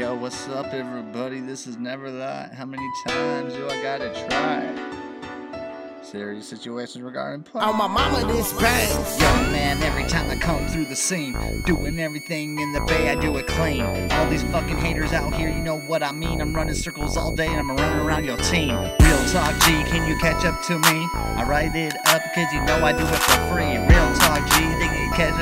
Yo, what's up, everybody? This is Never That. How many times do I gotta try? Serious situations regarding play. Oh, my mama, this bangs. Young man, every time I come through the scene, doing everything in the bay, I do it clean. All these fucking haters out here, you know what I mean. I'm running circles all day and I'm running around your team. Real talk, G, can you catch up to me? I write it up because you know I do it for free. Real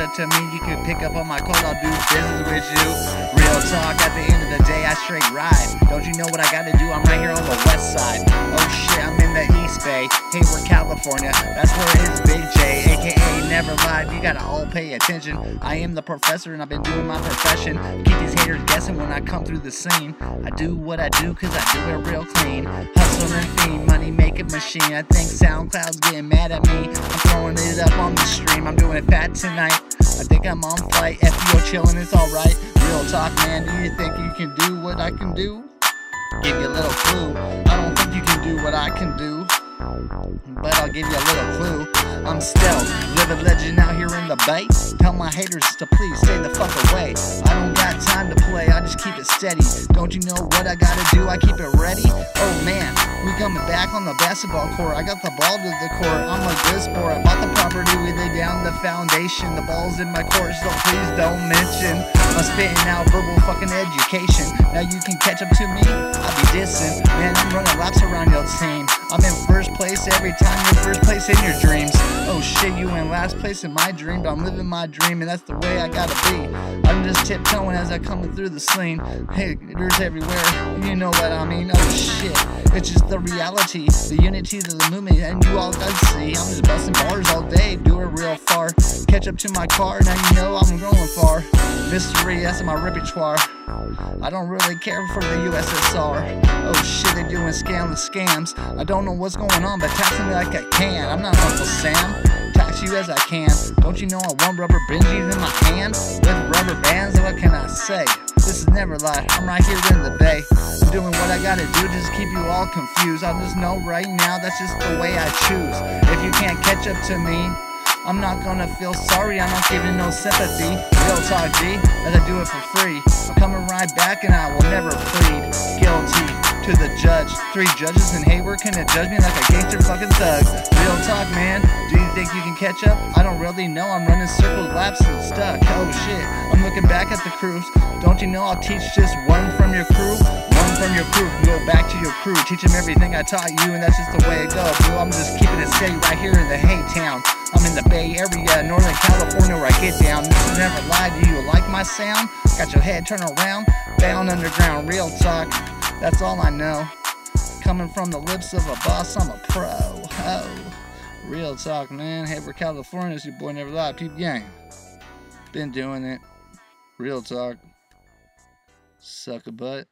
up to me. You can pick up on my call, I'll do business with you. Real talk, at the end of the day, I straight ride. Don't you know what I gotta do? I'm right here on the west side. Oh shit, I'm in the East Bay. Hayward California. That's where it's Big J, aka Never Lied. You gotta all pay attention. I am the professor and I've been doing my profession. Keep these haters guessing when I come through the scene. I do what I do cause I do it real clean. Hustle making machine. I think SoundCloud's getting mad at me. I'm throwing it up on the stream. I'm doing it fat tonight. I think I'm on flight. FBO chilling, it's alright. Real talk, man. Do you think you can do what I can do? Give you a little clue. I don't think you can do what I can do but I'll give you a little clue. I'm still living legend out here in the bay. Tell my haters to please stay the fuck away. I don't got time to play, I just keep steady. Don't you know what I gotta do? I keep it ready. Oh man, we coming back on the basketball court. I got the ball to the court. I'm a good sport. I bought the property, we lay down the foundation. The ball's in my court, so please don't mention. I'm spitting out verbal fucking education. Now you can catch up to me. I'll be dissing. Man, I'm running laps around your team. I'm in first place every time you're first place in your dreams. Oh shit, you in last place in my dream, but I'm living my dream, and that's the way I gotta be. I'm just tiptoeing as I coming through the scene. Haters everywhere, you know what I mean. Oh shit, it's just the reality, the unity of the movement, and you all gotta see. I'm just busting bars all day, do it real far. Catch up to my car, now you know I'm going far. Mystery, that's my repertoire. I don't really care for the USSR. Oh shit, they doing scandalous scams. I don't know what's going on, but tax me like I can. I'm not Uncle Sam. Tax you as I can. Don't you know I want rubber Benjis in my hand with rubber bands? What can I say? This is never lie. I'm right here in the bay. I'm doing what I gotta do just keep you all confused. I just know right now that's just the way I choose. If you can't catch up to me, I'm not gonna feel sorry, I'm not giving no sympathy. Real talk G, as I do it for free. I'm coming right back and I will never plead guilty to the judge. Three judges in Hayward can judge me like a gangster fucking thug. Real talk, man. Do you think you can catch up? I don't really know. I'm running circles, laps, and stuck. Oh shit. I'm looking back at the crews. Don't you know I'll teach just one from your crew? One from your crew go back to your crew. Teach them everything I taught you, and that's just the way it goes. Bro, I'm just keeping it steady right here in the Hay Town. I'm in the Bay Area, Northern California, where I get down. Never lie. Do you like my sound? Got your head turned around, down underground. Real talk. That's all I know. Coming from the lips of a boss, I'm a pro. Oh, real talk, man. Hayward, California, it's your boy Never Lie. Peep Gang. Been doing it. Real talk. Suck a butt.